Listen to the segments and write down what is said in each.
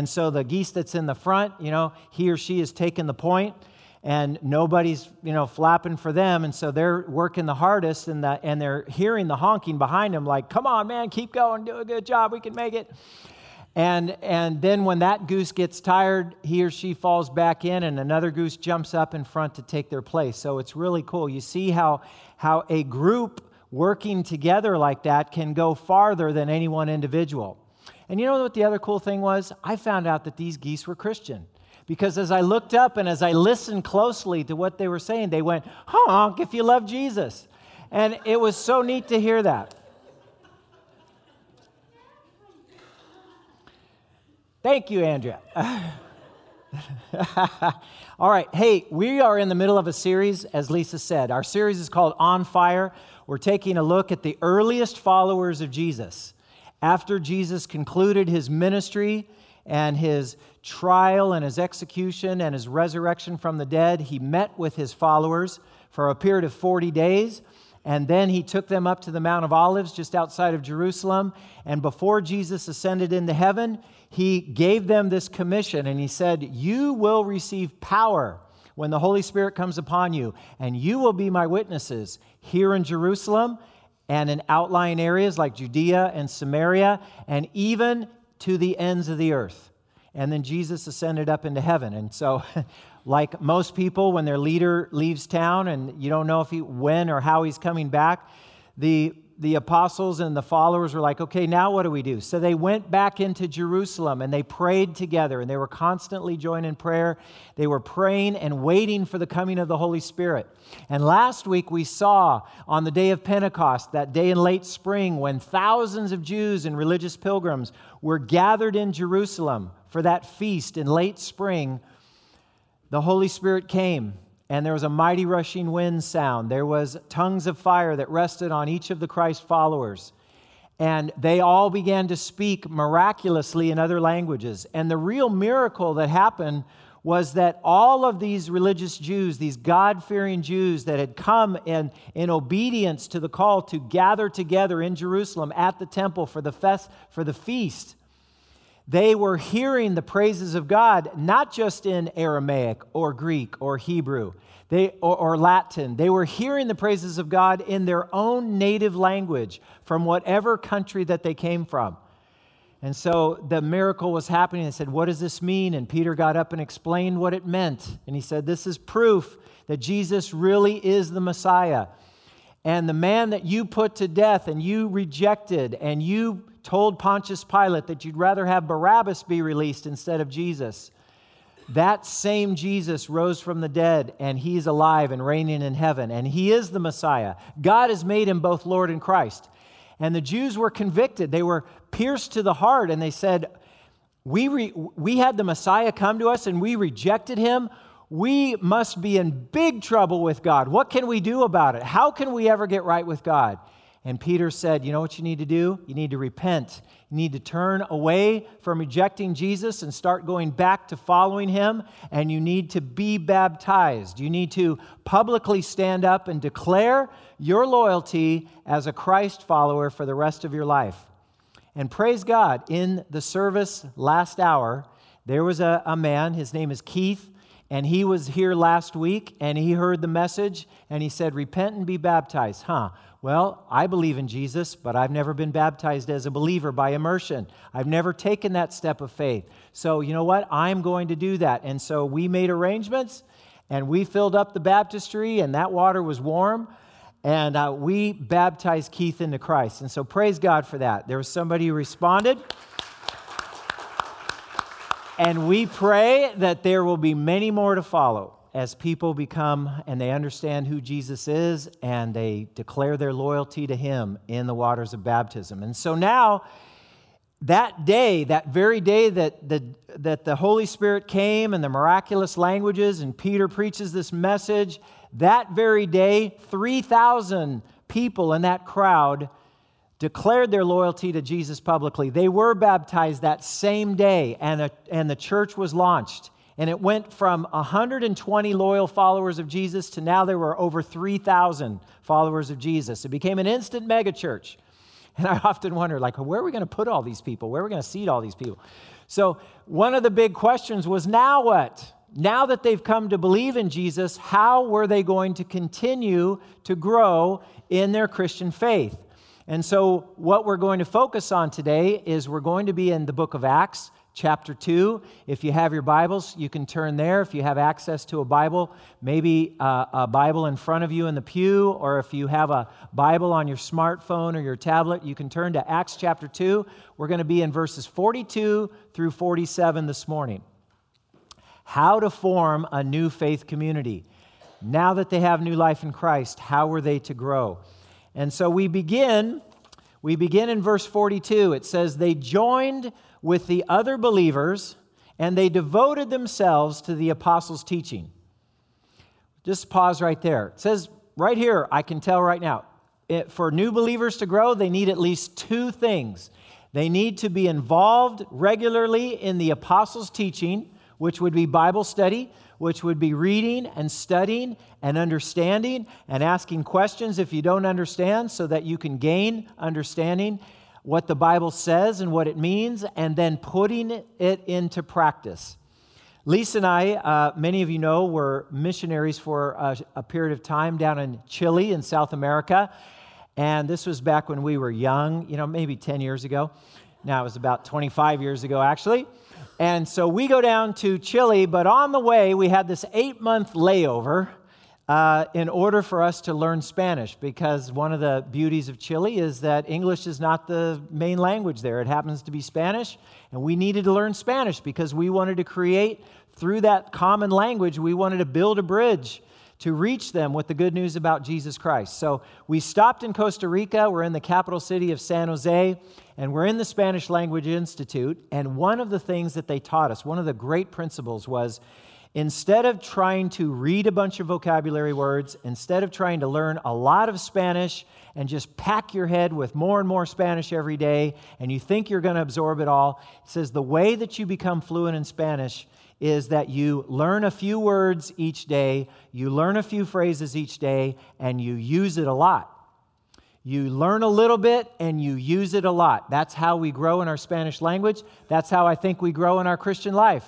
And so the geese that's in the front, you know, he or she is taking the point and nobody's, you know, flapping for them. And so they're working the hardest and, the, and they're hearing the honking behind them like, come on, man, keep going, do a good job, we can make it. And, and then when that goose gets tired, he or she falls back in and another goose jumps up in front to take their place. So it's really cool. You see how, how a group working together like that can go farther than any one individual. And you know what the other cool thing was? I found out that these geese were Christian. Because as I looked up and as I listened closely to what they were saying, they went, honk if you love Jesus. And it was so neat to hear that. Thank you, Andrea. All right. Hey, we are in the middle of a series, as Lisa said. Our series is called On Fire. We're taking a look at the earliest followers of Jesus after Jesus concluded his ministry and his trial and his execution and his resurrection from the dead, he met with his followers for a period of 40 days. And then he took them up to the Mount of Olives just outside of Jerusalem. And before Jesus ascended into heaven, he gave them this commission and he said, You will receive power when the Holy Spirit comes upon you, and you will be my witnesses here in Jerusalem and in outlying areas like Judea and Samaria, and even to the ends of the earth. And then Jesus ascended up into heaven. And so, like most people, when their leader leaves town and you don't know if he, when or how he's coming back, the the apostles and the followers were like, okay, now what do we do? So they went back into Jerusalem and they prayed together and they were constantly joining prayer. They were praying and waiting for the coming of the Holy Spirit. And last week we saw on the day of Pentecost, that day in late spring, when thousands of Jews and religious pilgrims were gathered in Jerusalem for that feast in late spring, the Holy Spirit came and there was a mighty rushing wind sound. There was tongues of fire that rested on each of the Christ followers. And they all began to speak miraculously in other languages. And the real miracle that happened was that all of these religious Jews, these God fearing Jews that had come in, in obedience to the call to gather together in Jerusalem at the temple for the, fest, for the feast, they were hearing the praises of God, not just in Aramaic or Greek or Hebrew they, or, or, Latin. They were hearing the praises of God in their own native language from whatever country that they came from. And so the miracle was happening. They said, What does this mean? And Peter got up and explained what it meant. And he said, This is proof that Jesus really is the Messiah. And the man that you put to death and you rejected and you told Pontius Pilate that you'd rather have Barabbas be released instead of Jesus. That same Jesus rose from the dead, and he's alive and reigning in heaven, and he is the Messiah. God has made him both Lord and Christ. And the Jews were convicted. They were pierced to the heart, and they said, We, re- we had the Messiah come to us, and we rejected him. We must be in big trouble with God. What can we do about it? How can we ever get right with God? And Peter said, You know what you need to do? You need to repent. You need to turn away from rejecting Jesus and start going back to following him. And you need to be baptized. You need to publicly stand up and declare your loyalty as a Christ follower for the rest of your life. And praise God, in the service last hour, there was a, a man, his name is Keith. And he was here last week and he heard the message and he said, Repent and be baptized. Huh? Well, I believe in Jesus, but I've never been baptized as a believer by immersion. I've never taken that step of faith. So, you know what? I'm going to do that. And so we made arrangements and we filled up the baptistry, and that water was warm. And uh, we baptized Keith into Christ. And so praise God for that. There was somebody who responded. And we pray that there will be many more to follow as people become and they understand who Jesus is and they declare their loyalty to him in the waters of baptism. And so now, that day, that very day that the, that the Holy Spirit came and the miraculous languages, and Peter preaches this message, that very day, 3,000 people in that crowd declared their loyalty to Jesus publicly. They were baptized that same day, and, a, and the church was launched. And it went from 120 loyal followers of Jesus to now there were over 3,000 followers of Jesus. It became an instant megachurch. And I often wonder, like, where are we going to put all these people? Where are we going to seat all these people? So, one of the big questions was now what? Now that they've come to believe in Jesus, how were they going to continue to grow in their Christian faith? And so, what we're going to focus on today is we're going to be in the book of Acts, chapter 2. If you have your Bibles, you can turn there. If you have access to a Bible, maybe uh, a Bible in front of you in the pew, or if you have a Bible on your smartphone or your tablet, you can turn to Acts chapter 2. We're going to be in verses 42 through 47 this morning. How to form a new faith community. Now that they have new life in Christ, how were they to grow? And so we begin we begin in verse 42. It says they joined with the other believers and they devoted themselves to the apostles' teaching. Just pause right there. It says right here, I can tell right now, it, for new believers to grow, they need at least two things. They need to be involved regularly in the apostles' teaching, which would be Bible study, which would be reading and studying and understanding and asking questions if you don't understand so that you can gain understanding what the Bible says and what it means, and then putting it into practice. Lisa and I, uh, many of you know, were missionaries for a, a, period of time down in Chile in South America. And this was back when we were young, you know, maybe 10 years ago. Now it was about 25 years ago, actually. And so we go down to Chile, but on the way, we had this eight month layover uh, in order for us to learn Spanish, because one of the beauties of Chile is that English is not the main language there. It happens to be Spanish, and we needed to learn Spanish because we wanted to create, through that common language, we wanted to build a bridge to reach them with the good news about Jesus Christ. So we stopped in Costa Rica. We're in the capital city of San Jose, and we're in the Spanish Language Institute. And one of the things that they taught us, one of the great principles was instead of trying to read a bunch of vocabulary words, instead of trying to learn a lot of Spanish and just pack your head with more and more Spanish every day, and you think you're going to absorb it all, it says the way that you become fluent in Spanish is that you learn a few words each day, you learn a few phrases each day, and you use it a lot. You learn a little bit and you use it a lot. That's how we grow in our Spanish language. That's how I think we grow in our Christian life.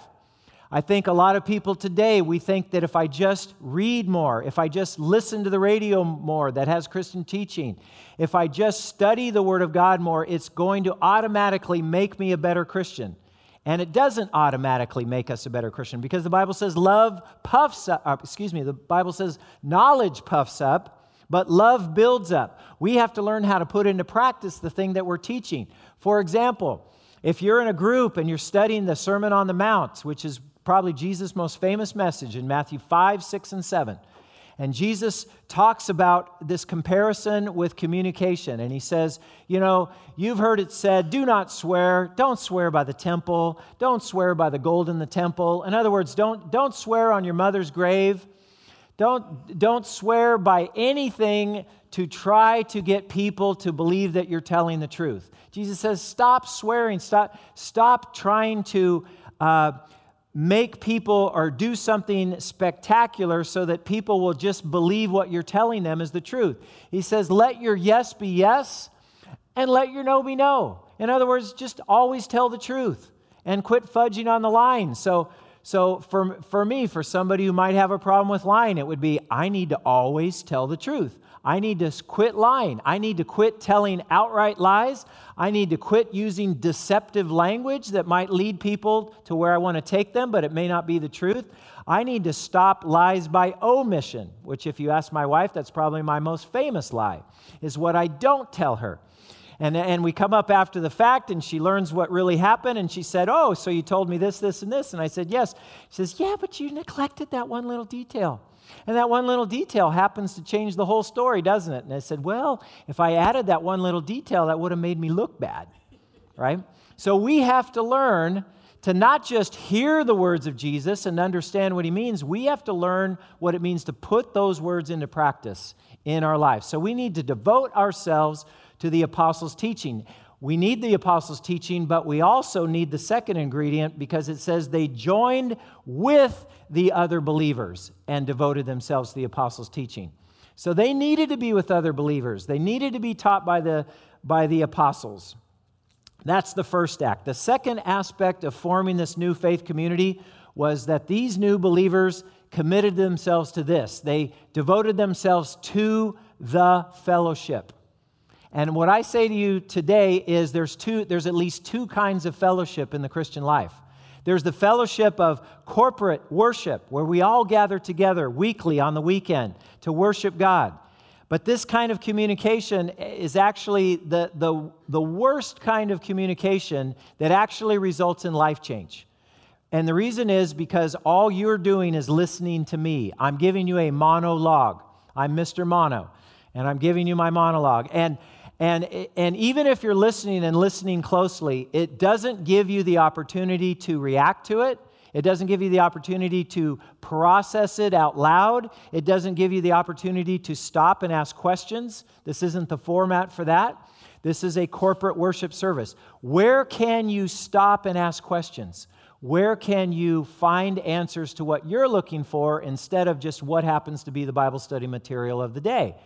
I think a lot of people today, we think that if I just read more, if I just listen to the radio more that has Christian teaching, if I just study the Word of God more, it's going to automatically make me a better Christian. And it doesn't automatically make us a better Christian because the Bible says love puffs up, uh, excuse me, the Bible says knowledge puffs up, but love builds up. We have to learn how to put into practice the thing that we're teaching. For example, if you're in a group and you're studying the Sermon on the Mount, which is probably Jesus' most famous message in Matthew 5, 6, and 7. And Jesus talks about this comparison with communication. And he says, You know, you've heard it said, do not swear. Don't swear by the temple. Don't swear by the gold in the temple. In other words, don't, don't swear on your mother's grave. Don't, don't swear by anything to try to get people to believe that you're telling the truth. Jesus says, Stop swearing. Stop, stop trying to. Uh, make people or do something spectacular so that people will just believe what you're telling them is the truth. He says, let your yes be yes and let your no be no. In other words, just always tell the truth and quit fudging on the line. So, so for, for me, for somebody who might have a problem with lying, it would be I need to always tell the truth. I need to quit lying. I need to quit telling outright lies. I need to quit using deceptive language that might lead people to where I want to take them, but it may not be the truth. I need to stop lies by omission, which, if you ask my wife, that's probably my most famous lie, is what I don't tell her. And, and we come up after the fact, and she learns what really happened. And she said, Oh, so you told me this, this, and this. And I said, Yes. She says, Yeah, but you neglected that one little detail. And that one little detail happens to change the whole story, doesn't it? And I said, Well, if I added that one little detail, that would have made me look bad, right? So we have to learn to not just hear the words of Jesus and understand what he means, we have to learn what it means to put those words into practice in our lives. So we need to devote ourselves to the apostles' teaching. We need the apostles' teaching, but we also need the second ingredient because it says they joined with the other believers and devoted themselves to the apostles' teaching. So they needed to be with other believers. They needed to be taught by the, by the apostles. That's the first act. The second aspect of forming this new faith community was that these new believers committed themselves to this. They devoted themselves to the fellowship. And what I say to you today is there's two there's at least two kinds of fellowship in the Christian life. There's the fellowship of corporate worship where we all gather together weekly on the weekend to worship God. But this kind of communication is actually the, the, the worst kind of communication that actually results in life change. And the reason is because all you're doing is listening to me. I'm giving you a monologue. I'm Mr. Mono, and I'm giving you my monologue. And and, and even if you're listening and listening closely, it doesn't give you the opportunity to react to it. It doesn't give you the opportunity to process it out loud. It doesn't give you the opportunity to stop and ask questions. This isn't the format for that. This is a corporate worship service. Where can you stop and ask questions? Where can you find answers to what you're looking for instead of just what happens to be the Bible study material of the day?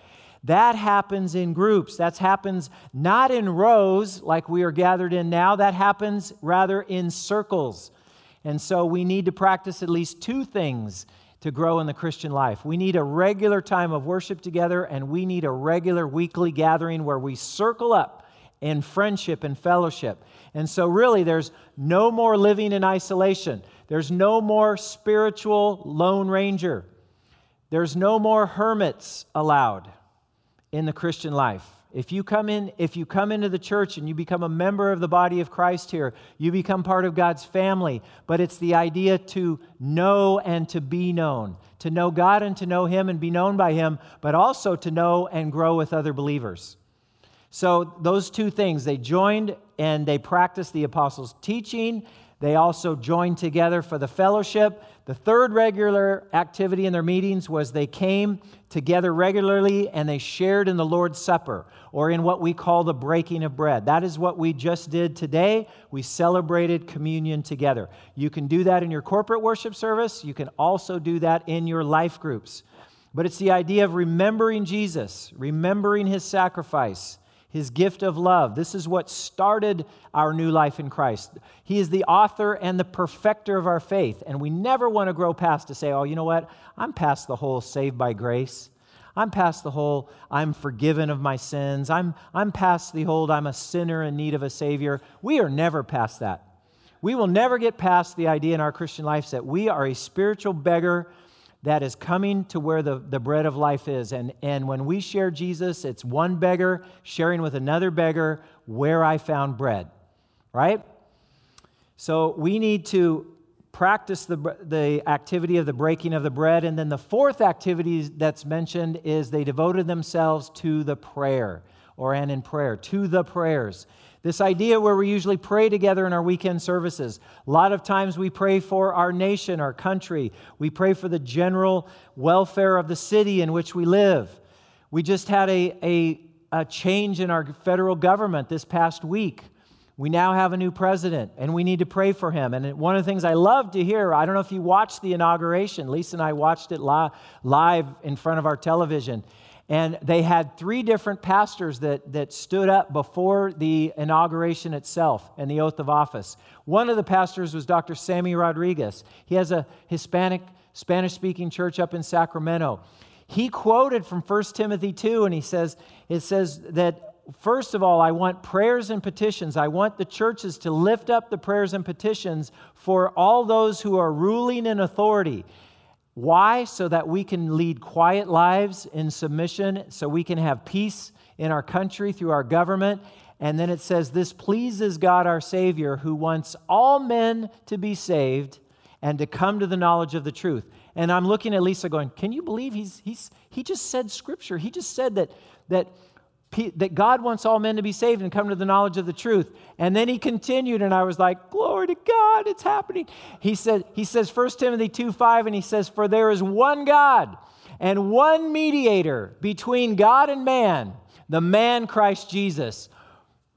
That happens in groups. That happens not in rows like we are gathered in now. That happens rather in circles. And so we need to practice at least two things to grow in the Christian life. We need a regular time of worship together, and we need a regular weekly gathering where we circle up in friendship and fellowship. And so, really, there's no more living in isolation. There's no more spiritual lone ranger. There's no more hermits allowed in the Christian life. If you come in if you come into the church and you become a member of the body of Christ here, you become part of God's family, but it's the idea to know and to be known, to know God and to know him and be known by him, but also to know and grow with other believers. So those two things, they joined and they practiced the apostles' teaching they also joined together for the fellowship. The third regular activity in their meetings was they came together regularly and they shared in the Lord's Supper, or in what we call the breaking of bread. That is what we just did today. We celebrated communion together. You can do that in your corporate worship service, you can also do that in your life groups. But it's the idea of remembering Jesus, remembering his sacrifice his gift of love. This is what started our new life in Christ. He is the author and the perfecter of our faith. And we never want to grow past to say, oh, you know what? I'm past the whole saved by grace. I'm past the whole I'm forgiven of my sins. I'm, I'm past the whole I'm a sinner in need of a Savior. We are never past that. We will never get past the idea in our Christian life that we are a spiritual beggar that is coming to where the, the bread of life is. And, and when we share Jesus, it's one beggar sharing with another beggar where I found bread, right? So we need to practice the, the activity of the breaking of the bread. And then the fourth activity that's mentioned is they devoted themselves to the prayer, or and in prayer, to the prayers. This idea where we usually pray together in our weekend services. A lot of times we pray for our nation, our country. We pray for the general welfare of the city in which we live. We just had a, a, a change in our federal government this past week. We now have a new president, and we need to pray for him. And one of the things I love to hear, I don't know if you watched the inauguration, Lisa and I watched it li- live in front of our television. And they had three different pastors that, that stood up before the inauguration itself and the oath of office. One of the pastors was Dr. Sammy Rodriguez. He has a Hispanic, Spanish speaking church up in Sacramento. He quoted from 1 Timothy 2, and he says, it says that first of all, I want prayers and petitions. I want the churches to lift up the prayers and petitions for all those who are ruling in authority. Why? So that we can lead quiet lives in submission, so we can have peace in our country through our government. And then it says, This pleases God our Savior, who wants all men to be saved and to come to the knowledge of the truth. And I'm looking at Lisa going, Can you believe he's, he's, he just said scripture? He just said that, that that God wants all men to be saved and come to the knowledge of the truth. And then he continued, and I was like, Glory to God, it's happening. He said, he says 1 Timothy 2 5, and he says, For there is one God and one mediator between God and man, the man Christ Jesus.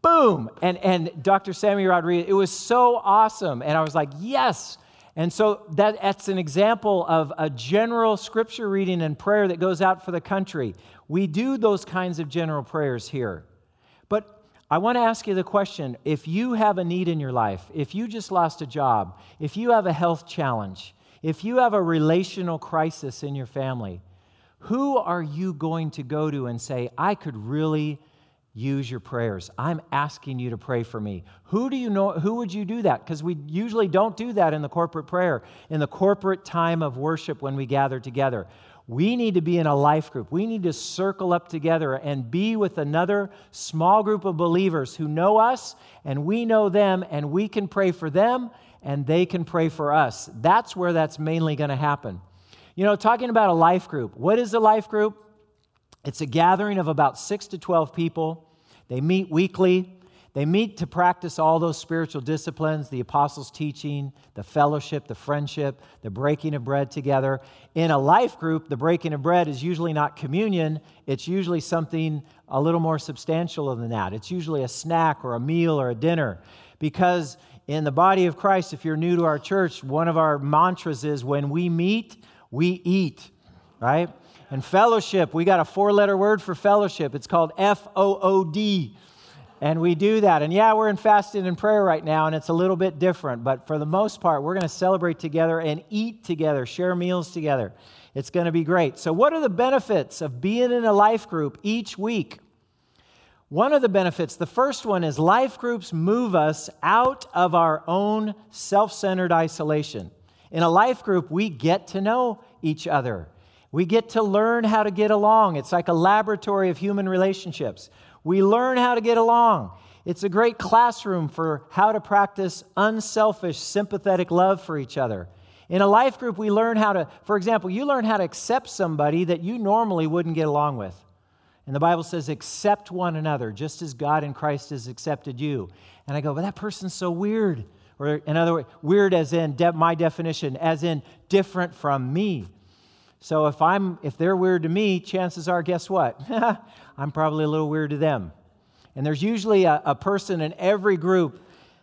Boom. And and Dr. Sammy Rodriguez, it was so awesome. And I was like, yes. And so that, that's an example of a general scripture reading and prayer that goes out for the country. We do those kinds of general prayers here. But I want to ask you the question if you have a need in your life, if you just lost a job, if you have a health challenge, if you have a relational crisis in your family, who are you going to go to and say, I could really use your prayers. I'm asking you to pray for me. Who do you know who would you do that? Because we usually don't do that in the corporate prayer, in the corporate time of worship when we gather together. We need to be in a life group. We need to circle up together and be with another small group of believers who know us and we know them and we can pray for them and they can pray for us. That's where that's mainly going to happen. You know, talking about a life group, what is a life group? It's a gathering of about six to 12 people they meet weekly. They meet to practice all those spiritual disciplines the apostles' teaching, the fellowship, the friendship, the breaking of bread together. In a life group, the breaking of bread is usually not communion, it's usually something a little more substantial than that. It's usually a snack or a meal or a dinner. Because in the body of Christ, if you're new to our church, one of our mantras is when we meet, we eat, right? And fellowship, we got a four letter word for fellowship. It's called F O O D. And we do that. And yeah, we're in fasting and prayer right now, and it's a little bit different. But for the most part, we're going to celebrate together and eat together, share meals together. It's going to be great. So, what are the benefits of being in a life group each week? One of the benefits, the first one is life groups move us out of our own self centered isolation. In a life group, we get to know each other. We get to learn how to get along. It's like a laboratory of human relationships. We learn how to get along. It's a great classroom for how to practice unselfish, sympathetic love for each other. In a life group, we learn how to, for example, you learn how to accept somebody that you normally wouldn't get along with. And the Bible says, accept one another, just as God in Christ has accepted you. And I go, but that person's so weird. Or, in other words, weird as in de- my definition, as in different from me. So if I'm if they're weird to me, chances are, guess what? I'm probably a little weird to them. And there's usually a, a person in every group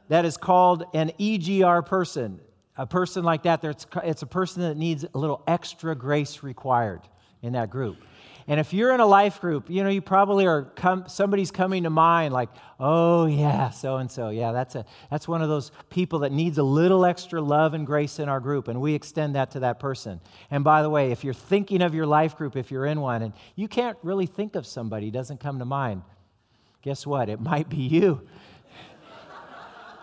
that is called an EGR person. A person like that, it's a person that needs a little extra grace required in that group. And if you're in a life group, you know, you probably are, somebody's coming to mind like, oh, yeah, so and so. Yeah, that's, a, that's one of those people that needs a little extra love and grace in our group, and we extend that to that person. And by the way, if you're thinking of your life group, if you're in one, and you can't really think of somebody, doesn't come to mind, guess what? It might be you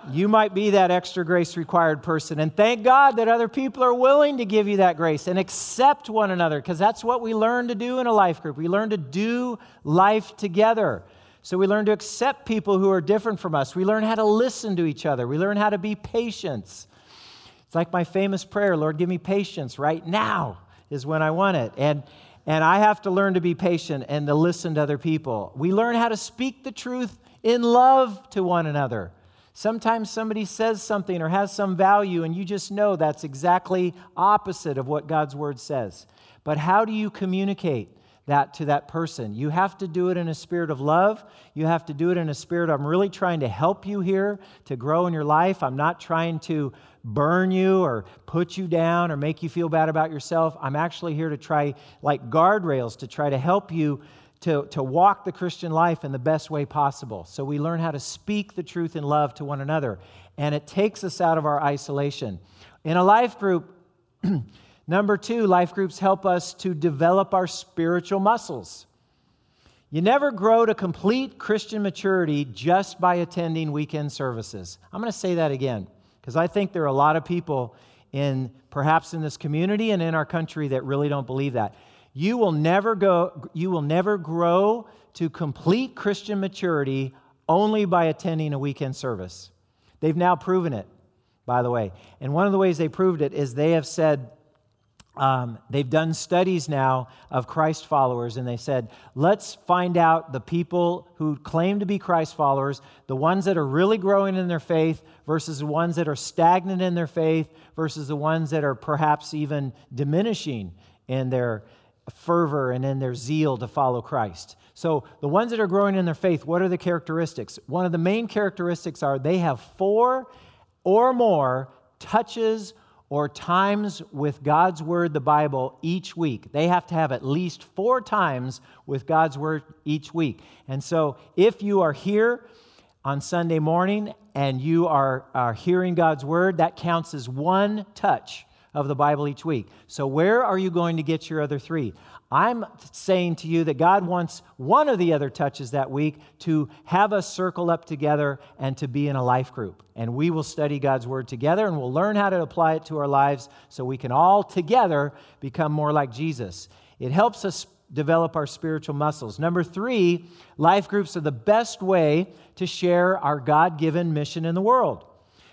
you might be that extra grace required person. And thank God that other people are willing to give you that grace and accept one another because that's what we learn to do in a life group. We learn to do life together. So we learn to accept people who are different from us. We learn how to listen to each other. We learn how to be patient. It's like my famous prayer Lord, give me patience right now, is when I want it. And, and I have to learn to be patient and to listen to other people. We learn how to speak the truth in love to one another. Sometimes somebody says something or has some value, and you just know that's exactly opposite of what God's word says. But how do you communicate that to that person? You have to do it in a spirit of love. You have to do it in a spirit, I'm really trying to help you here to grow in your life. I'm not trying to burn you or put you down or make you feel bad about yourself. I'm actually here to try, like guardrails, to try to help you to, to walk the Christian life in the best way possible. So we learn how to speak the truth in love to one another, and it takes us out of our isolation. In a life group, number two, life groups help us to develop our spiritual muscles. You never grow to complete Christian maturity just by attending weekend services. I'm going to say that again because I think there are a lot of people in perhaps in this community and in our country that really don't believe that. You will never go you will never grow to complete Christian maturity only by attending a weekend service. They've now proven it, by the way. And one of the ways they proved it is they have said um, they've done studies now of Christ followers, and they said, let's find out the people who claim to be Christ followers, the ones that are really growing in their faith versus the ones that are stagnant in their faith versus the ones that are perhaps even diminishing in their fervor and in their zeal to follow Christ. So, the ones that are growing in their faith, what are the characteristics? One of the main characteristics are they have four or more touches or times with God's Word, the Bible, each week. They have to have at least four times with God's Word each week. And so, if you are here on Sunday morning and you are, are hearing God's word, that counts as one touch of the Bible each week. So, where are you going to get your other three? I'm saying to you that God wants one of the other touches that week to have us circle up together and to be in a life group. And we will study God's Word together and we'll learn how to apply it to our lives so we can all together become more like Jesus. It helps us develop our spiritual muscles. Number three, life groups are the best way to share our God given mission in the world.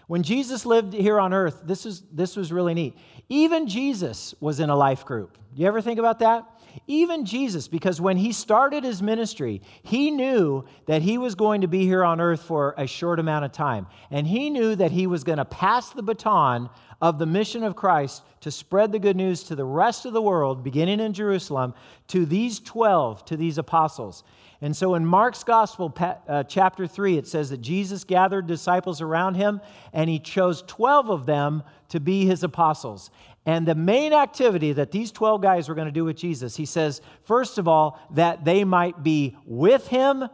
When Jesus lived here on earth, this, is, this was really neat. Even Jesus was in a life group. You ever think about that? Even Jesus, because when he started his ministry, he knew that he was going to be here on earth for a short amount of time. And he knew that he was going to pass the baton of the mission of Christ to spread the good news to the rest of the world, beginning in Jerusalem, to these 12, to these apostles. And so in Mark's Gospel, uh, chapter 3, it says that Jesus gathered disciples around him and he chose 12 of them to be his apostles. And the main activity that these 12 guys were going to do with Jesus, he says, first of all, that they might be with him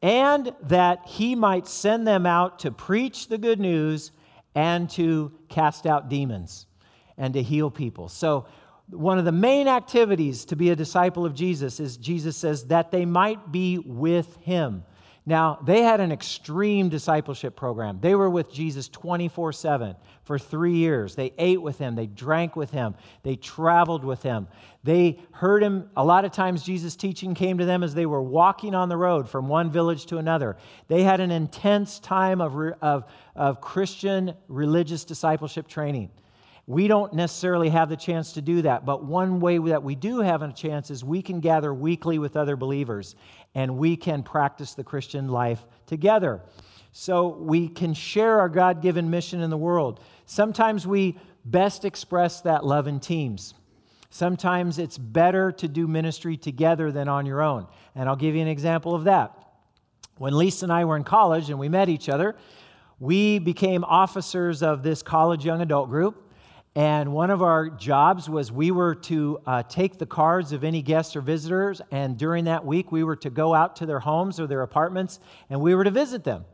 and that he might send them out to preach the good news and to cast out demons and to heal people. So, one of the main activities to be a disciple of Jesus is Jesus says that they might be with him. Now, they had an extreme discipleship program. They were with Jesus 24 7 for three years. They ate with him, they drank with him, they traveled with him. They heard him. A lot of times, Jesus' teaching came to them as they were walking on the road from one village to another. They had an intense time of, of, of Christian religious discipleship training. We don't necessarily have the chance to do that, but one way that we do have a chance is we can gather weekly with other believers and we can practice the Christian life together. So we can share our God given mission in the world. Sometimes we best express that love in teams. Sometimes it's better to do ministry together than on your own. And I'll give you an example of that. When Lisa and I were in college and we met each other, we became officers of this college young adult group. And one of our jobs was we were to uh, take the cards of any guests or visitors, and during that week, we were to go out to their homes or their apartments and we were to visit them.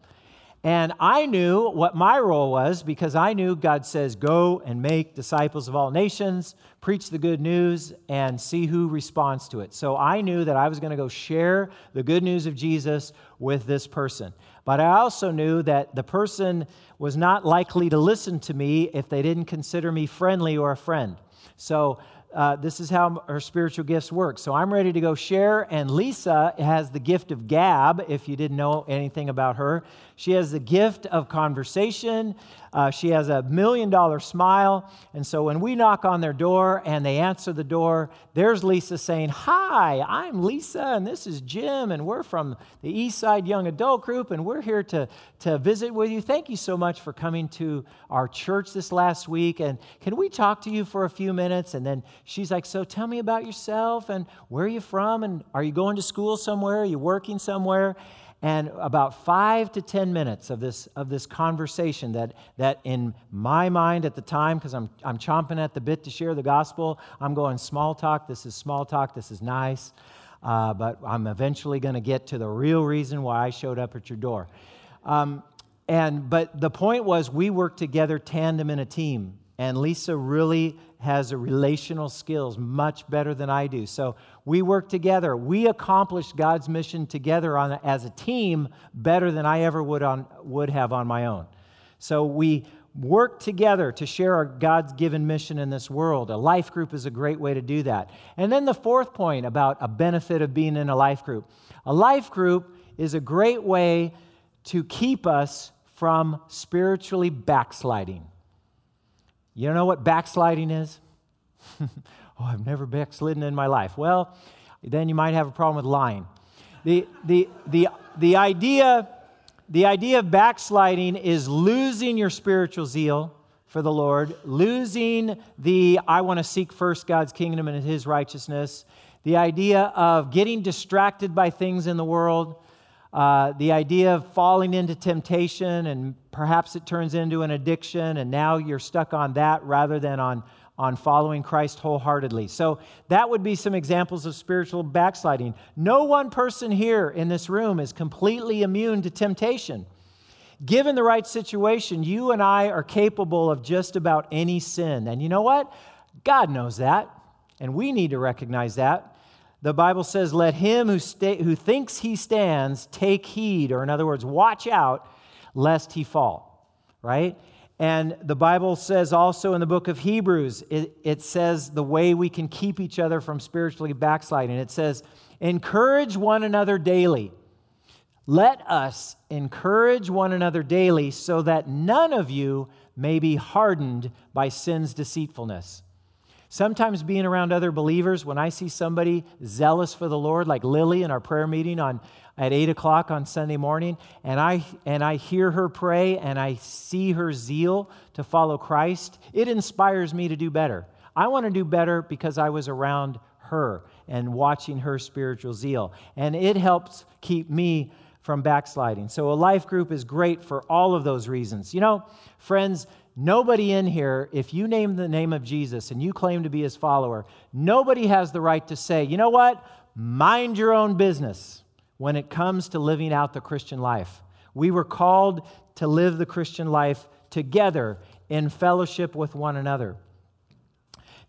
And I knew what my role was because I knew God says, Go and make disciples of all nations, preach the good news, and see who responds to it. So I knew that I was going to go share the good news of Jesus with this person. But I also knew that the person was not likely to listen to me if they didn't consider me friendly or a friend. So uh, this is how her spiritual gifts work. So I'm ready to go share. And Lisa has the gift of gab, if you didn't know anything about her. She has the gift of conversation. Uh, she has a million dollar smile. And so when we knock on their door and they answer the door, there's Lisa saying, Hi, I'm Lisa, and this is Jim, and we're from the East Side Young Adult Group, and we're here to, to visit with you. Thank you so much for coming to our church this last week. And can we talk to you for a few minutes? And then she's like, So tell me about yourself, and where are you from? And are you going to school somewhere? Are you working somewhere? And about five to ten minutes of this of this conversation that that in my mind at the time because I'm I'm chomping at the bit to share the gospel I'm going small talk this is small talk this is nice uh, but I'm eventually going to get to the real reason why I showed up at your door. Um, and but the point was we worked together tandem in a team and Lisa really has relational skills much better than I do. So we work together. We accomplish God's mission together on, as a team better than I ever would, on, would have on my own. So we work together to share our God's given mission in this world. A life group is a great way to do that. And then the fourth point about a benefit of being in a life group a life group is a great way to keep us from spiritually backsliding. You don't know what backsliding is? oh, I've never backslidden in my life. Well, then you might have a problem with lying. The, the, the, the, idea, the idea of backsliding is losing your spiritual zeal for the Lord, losing the I want to seek first God's kingdom and his righteousness, the idea of getting distracted by things in the world, uh, the idea of falling into temptation and perhaps it turns into an addiction and now you're stuck on that rather than on, on following Christ wholeheartedly. So that would be some examples of spiritual backsliding. No one person here in this room is completely immune to temptation. Given the right situation, you and I are capable of just about any sin. And you know what? God knows that, and we need to recognize that. The Bible says, Let him who, sta- who thinks he stands take heed, or in other words, watch out lest he fall, right? And the Bible says also in the book of Hebrews, it, it, says the way we can keep each other from spiritually backsliding. It says, encourage one another daily. Let us encourage one another daily so that none of you may be hardened by sin's deceitfulness. Sometimes being around other believers, when I see somebody zealous for the Lord, like Lily in our prayer meeting on, at 8 o'clock on Sunday morning, and I, and I hear her pray and I see her zeal to follow Christ, it inspires me to do better. I want to do better because I was around her and watching her spiritual zeal. And it helps keep me from backsliding. So a life group is great for all of those reasons. You know, friends, Nobody in here, if you name the name of Jesus and you claim to be his follower, nobody has the right to say, you know what? Mind your own business when it comes to living out the Christian life. We were called to live the Christian life together in fellowship with one another.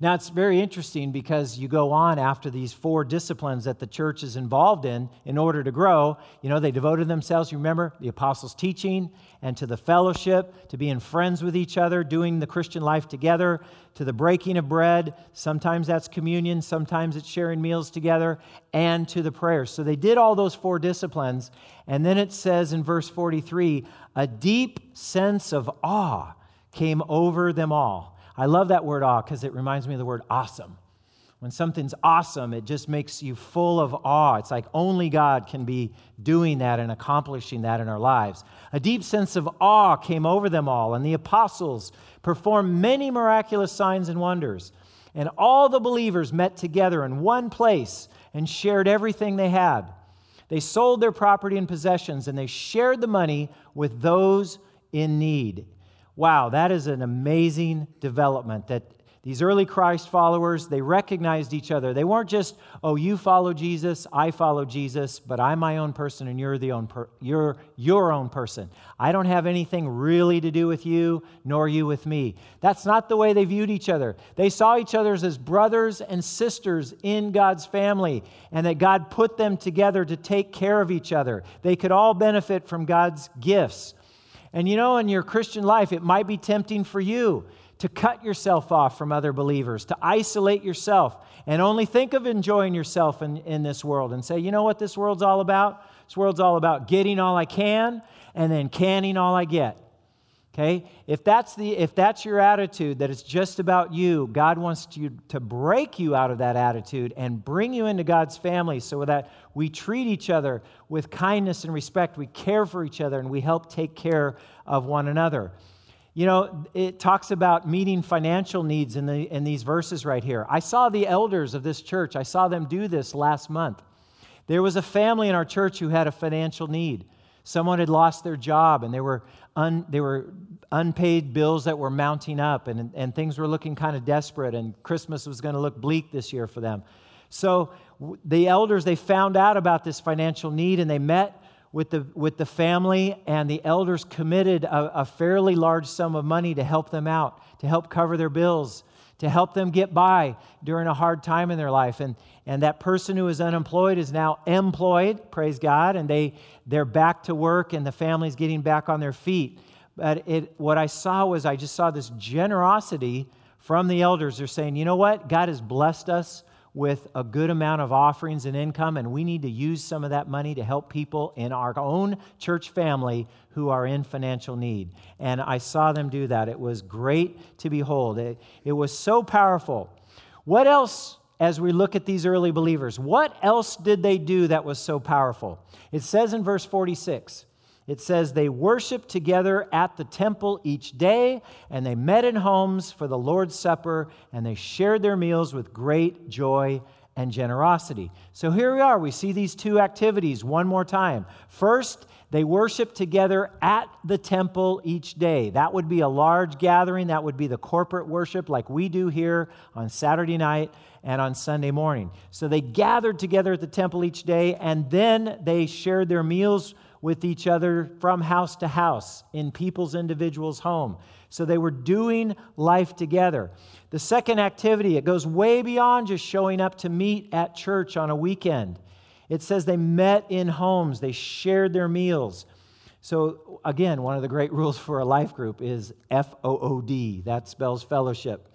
Now, it's very interesting because you go on after these four disciplines that the church is involved in in order to grow. You know, they devoted themselves, you remember, the apostles' teaching and to the fellowship, to being friends with each other, doing the Christian life together, to the breaking of bread. Sometimes that's communion, sometimes it's sharing meals together, and to the prayers. So they did all those four disciplines. And then it says in verse 43 a deep sense of awe came over them all I love that word awe because it reminds me of the word awesome. When something's awesome, it just makes you full of awe. It's like only God can be doing that and accomplishing that in our lives. A deep sense of awe came over them all, and the apostles performed many miraculous signs and wonders. And all the believers met together in one place and shared everything they had. They sold their property and possessions, and they shared the money with those in need. Wow, that is an amazing development that these early Christ followers, they recognized each other. They weren't just, oh, you follow Jesus, I follow Jesus, but I'm my own person and you're the own per- you're your own person. I don't have anything really to do with you, nor you with me. That's not the way they viewed each other. They saw each other as brothers and sisters in God's family, and that God put them together to take care of each other. They could all benefit from God's gifts. And you know, in your Christian life, it might be tempting for you to cut yourself off from other believers, to isolate yourself, and only think of enjoying yourself in, in this world and say, you know what this world's all about? This world's all about getting all I can and then canning all I get. Okay? If that's, the, if that's your attitude, that it's just about you, God wants to, to break you out of that attitude and bring you into God's family so that we treat each other with kindness and respect. We care for each other and we help take care of one another. You know, it talks about meeting financial needs in, the, in these verses right here. I saw the elders of this church, I saw them do this last month. There was a family in our church who had a financial need. Someone had lost their job and they were, un, they were unpaid bills that were mounting up and, and things were looking kind of desperate and Christmas was going to look bleak this year for them. So the elders, they found out about this financial need and they met with the, with the family and the elders committed a, a fairly large sum of money to help them out, to help cover their bills to help them get by during a hard time in their life. And, and that person who is unemployed is now employed, praise God, and they, they're back to work and the family's getting back on their feet. But it, what I saw was I just saw this generosity from the elders. They're saying, you know what? God has blessed us with a good amount of offerings and income, and we need to use some of that money to help people in our own church family who are in financial need. And I saw them do that. It was great to behold, it, it was so powerful. What else? As we look at these early believers, what else did they do that was so powerful? It says in verse 46 it says they worshiped together at the temple each day, and they met in homes for the Lord's Supper, and they shared their meals with great joy and generosity. So here we are. We see these two activities one more time. First, they worshiped together at the temple each day. That would be a large gathering. That would be the corporate worship like we do here on Saturday night and on Sunday morning. So they gathered together at the temple each day, and then they shared their meals with each other from house to house in people's individuals' home. So they were doing life together. The second activity, it goes way beyond just showing up to meet at church on a weekend. It says they met in homes, they shared their meals. So, again, one of the great rules for a life group is F O O D. That spells fellowship.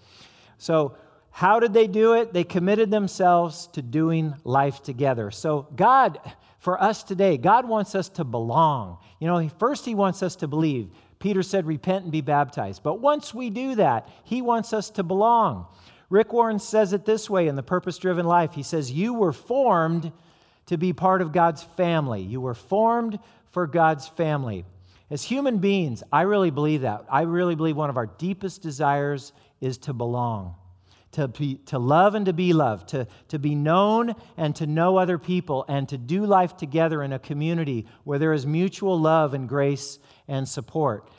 So, how did they do it? They committed themselves to doing life together. So, God, for us today, God wants us to belong. You know, first, He wants us to believe. Peter said, Repent and be baptized. But once we do that, He wants us to belong. Rick Warren says it this way in The Purpose Driven Life He says, You were formed to be part of God's family. You were formed for God's family. As human beings, I really believe that. I really believe one of our deepest desires is to belong to, be, to love and to be loved, to, to be known and to know other people, and to do life together in a community where there is mutual love and grace and support.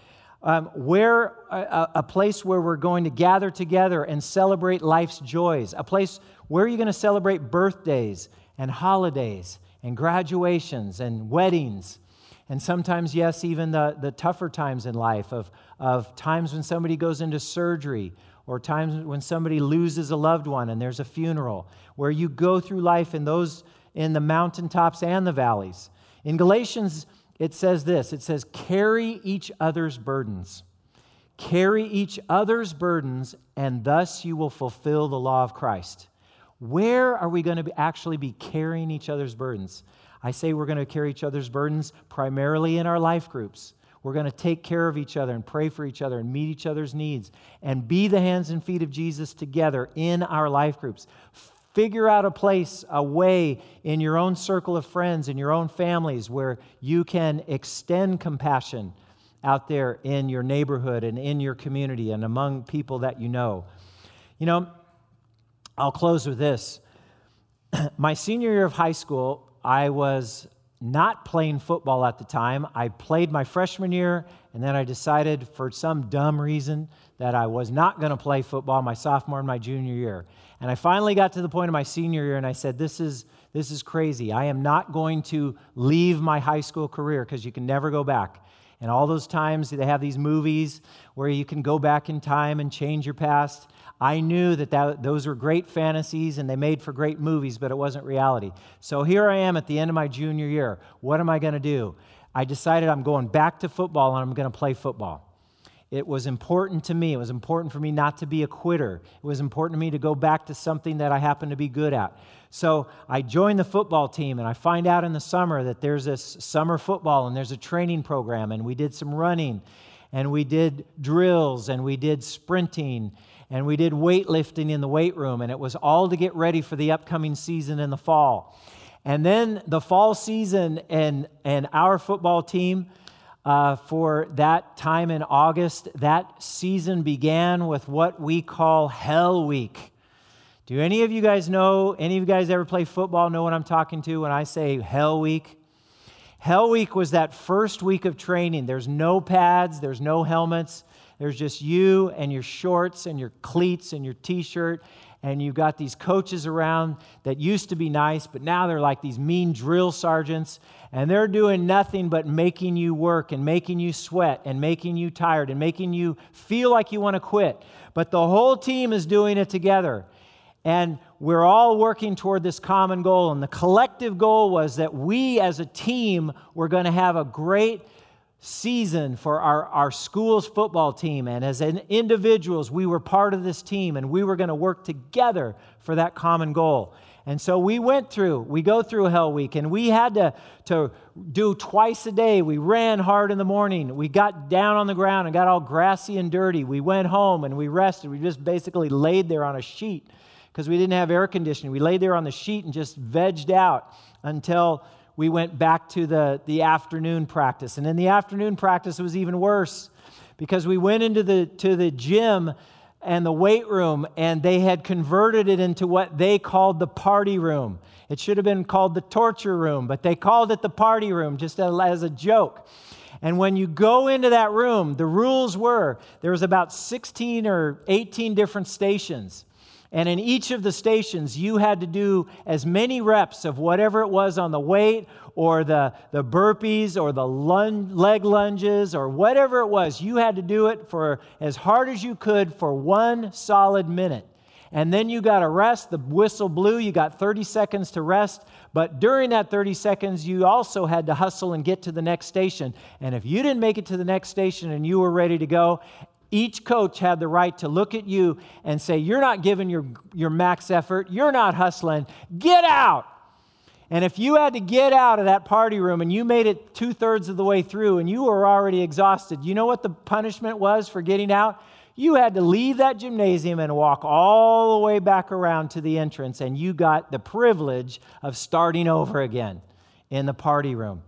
Um, where a, a, place where we're going to gather together and celebrate life's joys, a place where you're going to celebrate birthdays and holidays and graduations and weddings. And sometimes, yes, even the, the tougher times in life of, of times when somebody goes into surgery or times when somebody loses a loved one and there's a funeral, where you go through life in those in the mountaintops and the valleys. In Galatians, it says this it says, carry each other's burdens. Carry each other's burdens, and thus you will fulfill the law of Christ. Where are we going to be actually be carrying each other's burdens? I say we're going to carry each other's burdens primarily in our life groups. We're going to take care of each other and pray for each other and meet each other's needs and be the hands and feet of Jesus together in our life groups. Figure out a place, a way in your own circle of friends, in your own families, where you can extend compassion out there in your neighborhood and in your community and among people that you know. You know, I'll close with this. My senior year of high school, I was not playing football at the time. I played my freshman year, and then I decided for some dumb reason that I was not going to play football my sophomore and my junior year. And I finally got to the point of my senior year, and I said, This is, this is crazy. I am not going to leave my high school career because you can never go back. And all those times they have these movies where you can go back in time and change your past. I knew that, that those were great fantasies and they made for great movies, but it wasn't reality. So here I am at the end of my junior year. What am I going to do? I decided I'm going back to football and I'm going to play football. It was important to me. It was important for me not to be a quitter. It was important to me to go back to something that I happen to be good at. So I joined the football team, and I find out in the summer that there's this summer football and there's a training program, and we did some running, and we did drills, and we did sprinting, and we did weightlifting in the weight room, and it was all to get ready for the upcoming season in the fall. And then the fall season and, and our football team, uh, for that time in August, that season began with what we call Hell Week. Do any of you guys know, any of you guys ever play football, know what I'm talking to when I say Hell Week? Hell Week was that first week of training. There's no pads, there's no helmets. There's just you and your shorts and your cleats and your t shirt. And you've got these coaches around that used to be nice, but now they're like these mean drill sergeants. And they're doing nothing but making you work and making you sweat and making you tired and making you feel like you want to quit. But the whole team is doing it together. And we're all working toward this common goal. And the collective goal was that we as a team were going to have a great season for our, our school's football team. And as individuals, we were part of this team and we were going to work together for that common goal. And so we went through, we go through Hell Week, and we had to, to do twice a day. We ran hard in the morning. We got down on the ground and got all grassy and dirty. We went home and we rested. We just basically laid there on a sheet because we didn't have air conditioning. We laid there on the sheet and just vegged out until we went back to the, the afternoon practice. And in the afternoon practice, it was even worse because we went into the, to the gym and the weight room, and they had converted it into what they called the party room. It should have been called the torture room, but they called it the party room just as a joke. And when you go into that room, the rules were there was about 16 or 18 different stations. And in each of the stations, you had to do as many reps of whatever it was on the weight or the, the burpees or the leg lunges or whatever it was. You had to do it for as hard as you could for one solid minute. And then you got to rest. The whistle blew. You got 30 seconds to rest. But during that 30 seconds, you also had to hustle and get to the next station. And if you didn't make it to the next station and you were ready to go, each coach had the right to look at you and say, You're not giving your, your max effort. You're not hustling. Get out. And if you had to get out of that party room and you made it two thirds of the way through and you were already exhausted, you know what the punishment was for getting out? You had to leave that gymnasium and walk all the way back around to the entrance, and you got the privilege of starting over again in the party room.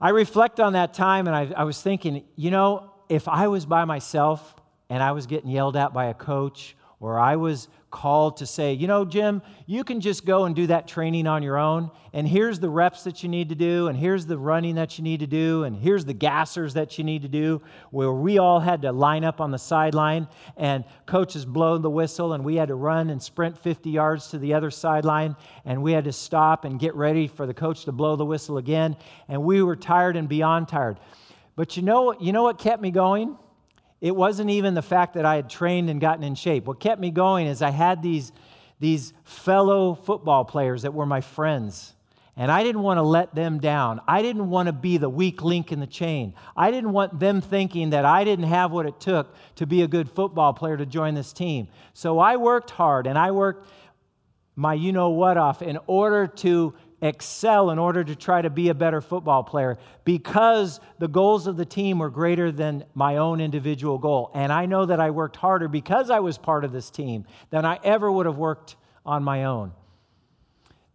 I reflect on that time and I, I was thinking, you know, if I was by myself and I was getting yelled at by a coach, or I was called to say, you know, Jim, you can just go and do that training on your own, and here's the reps that you need to do, and here's the running that you need to do, and here's the gassers that you need to do, where we all had to line up on the sideline, and coaches blow the whistle, and we had to run and sprint 50 yards to the other sideline, and we had to stop and get ready for the coach to blow the whistle again, and we were tired and beyond tired. But you know, you know what kept me going? It wasn't even the fact that I had trained and gotten in shape. What kept me going is I had these, these fellow football players that were my friends. And I didn't want to let them down. I didn't want to be the weak link in the chain. I didn't want them thinking that I didn't have what it took to be a good football player to join this team. So I worked hard and I worked my you know what off in order to excel in order to try to be a better football player because the goals of the team were greater than my own individual goal. And I know that I worked harder because I was part of this team than I ever would have worked on my own.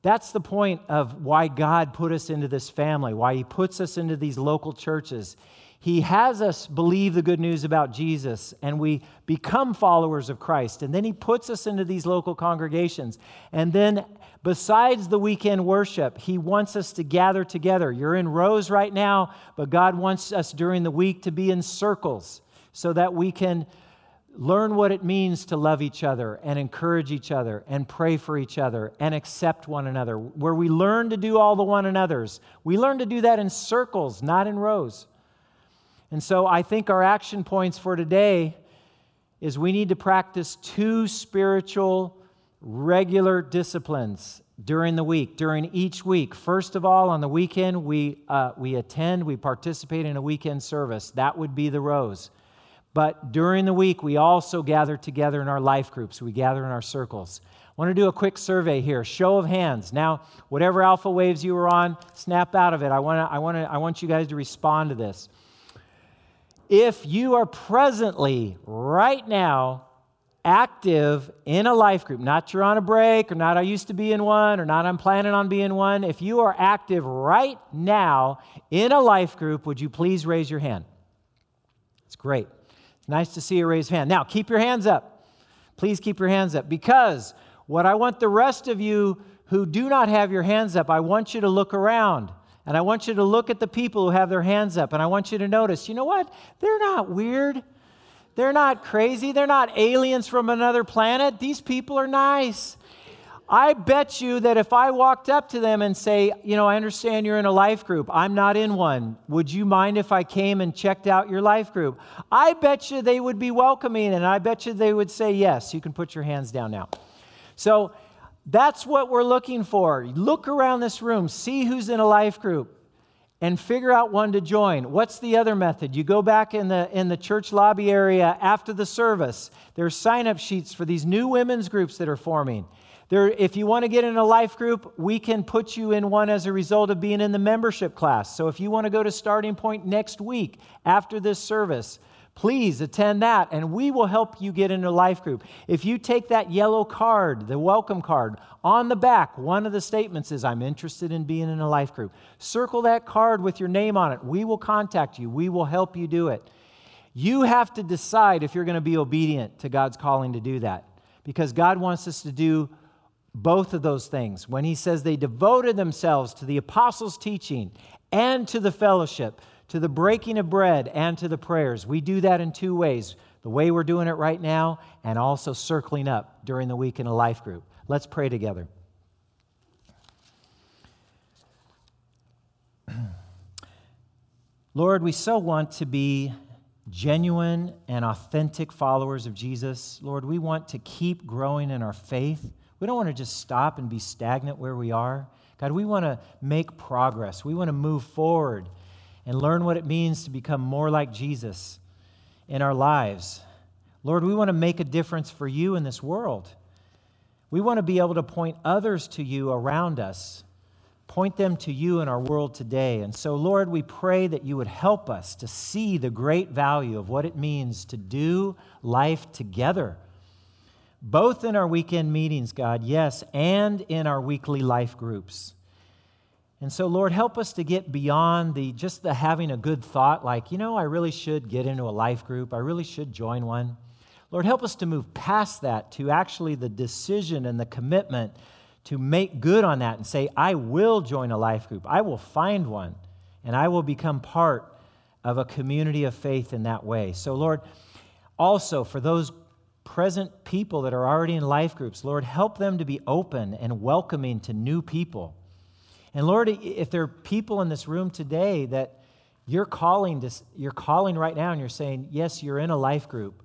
That's the point of why God put us into this family, why He puts us into these local churches. He has us believe the good news about Jesus and we become followers of Christ. And then He puts us into these local congregations. And then, besides the weekend worship, He wants us to gather together. You're in rows right now, but God wants us during the week to be in circles so that we can learn what it means to love each other and encourage each other and pray for each other and accept one another. Where we learn to do all the one another's, we learn to do that in circles, not in rows. And so I think our action points for today is we need to practice two spiritual regular disciplines during the week, during each week. First of all, on the weekend, we, uh, we attend, we participate in a weekend service. That would be the rows. But during the week, we also gather together in our life groups, we gather in our circles. I want to do a quick survey here. Show of hands. Now, whatever alpha waves you were on, snap out of it. I want, to, I, want to, I want you guys to respond to this if you are presently, right now, active in a life group, not you're on a break, or not I used to be in one, or not I'm planning on being one, if you are active right now in a life group, would you please raise your hand? It's great. It's nice to see you raise your hand. Now, keep your hands up. Please keep your hands up because what I want the rest of you who do not have your hands up, I want you to look around. And I want you to look at the people who have their hands up, and I want you to notice you know what? They're not weird. They're not crazy. They're not aliens from another planet. These people are nice. I bet you that if I walked up to them and say, you know, I understand you're in a life group. I'm not in one. Would you mind if I came and checked out your life group? I bet you they would be welcoming and I bet you they would say yes. You can put your hands down now. So that's what we're looking for. Look around this room, see who's in a life group, and figure out one to join. What's the other method? You go back in the, in the church lobby area after the service. There's sign up sheets for these new women's groups that are forming. There, if you want to get in a life group, we can put you in one as a result of being in the membership class. So if you want to go to Starting Point next week after this service, please attend that and we will help you get into a life group. If you take that yellow card, the welcome card, on the back, one of the statements is, I'm interested in being in a life group. Circle that card with your name on it. We will contact you, we will help you do it. You have to decide if you're going to be obedient to God's calling to do that because God wants us to do both of those things. When He says they devoted themselves to the apostles' teaching and to the fellowship, to the breaking of bread and to the prayers, we do that in two ways the way we're doing it right now and also circling up during the week in a life group. Let's pray together. Lord, we so want to be genuine and authentic followers of Jesus. Lord, we want to keep growing in our faith. We don't want to just stop and be stagnant where we are. God, we want to make progress. We want to move forward and learn what it means to become more like Jesus in our lives. Lord, we want to make a difference for you in this world. We want to be able to point others to you around us point them to you in our world today. And so, Lord, we pray that you would help us to see the great value of what it means to do life together, both in our weekend meetings, God, yes, and in our weekly life groups. And so, Lord, help us to get beyond the just the having a good thought, like, you know, I really should get into a life group. I really should join one. Lord, help us to move past that to actually the decision and the commitment to make good on that and say, I will join a life group. I will find one, and I will become part of a community of faith in that way. So, Lord, also for those present people that are already in life groups, Lord, help them to be open and welcoming to new people. And Lord, if there are people in this room today that you're calling, to, you're calling right now and you're saying, yes, you're in a life group,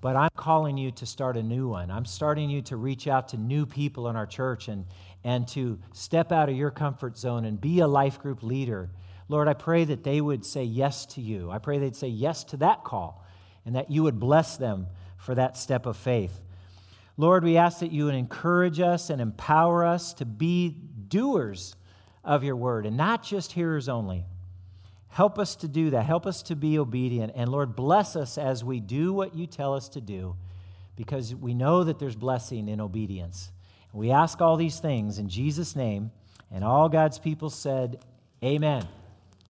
but I'm calling you to start a new one. I'm starting you to reach out to new people in our church and, and to step out of your comfort zone and be a life group leader. Lord, I pray that they would say yes to you. I pray they'd say yes to that call and that you would bless them for that step of faith. Lord, we ask that you would encourage us and empower us to be doers of your word and not just hearers only. Help us to do that. Help us to be obedient. And Lord, bless us as we do what you tell us to do because we know that there's blessing in obedience. We ask all these things in Jesus' name. And all God's people said, Amen.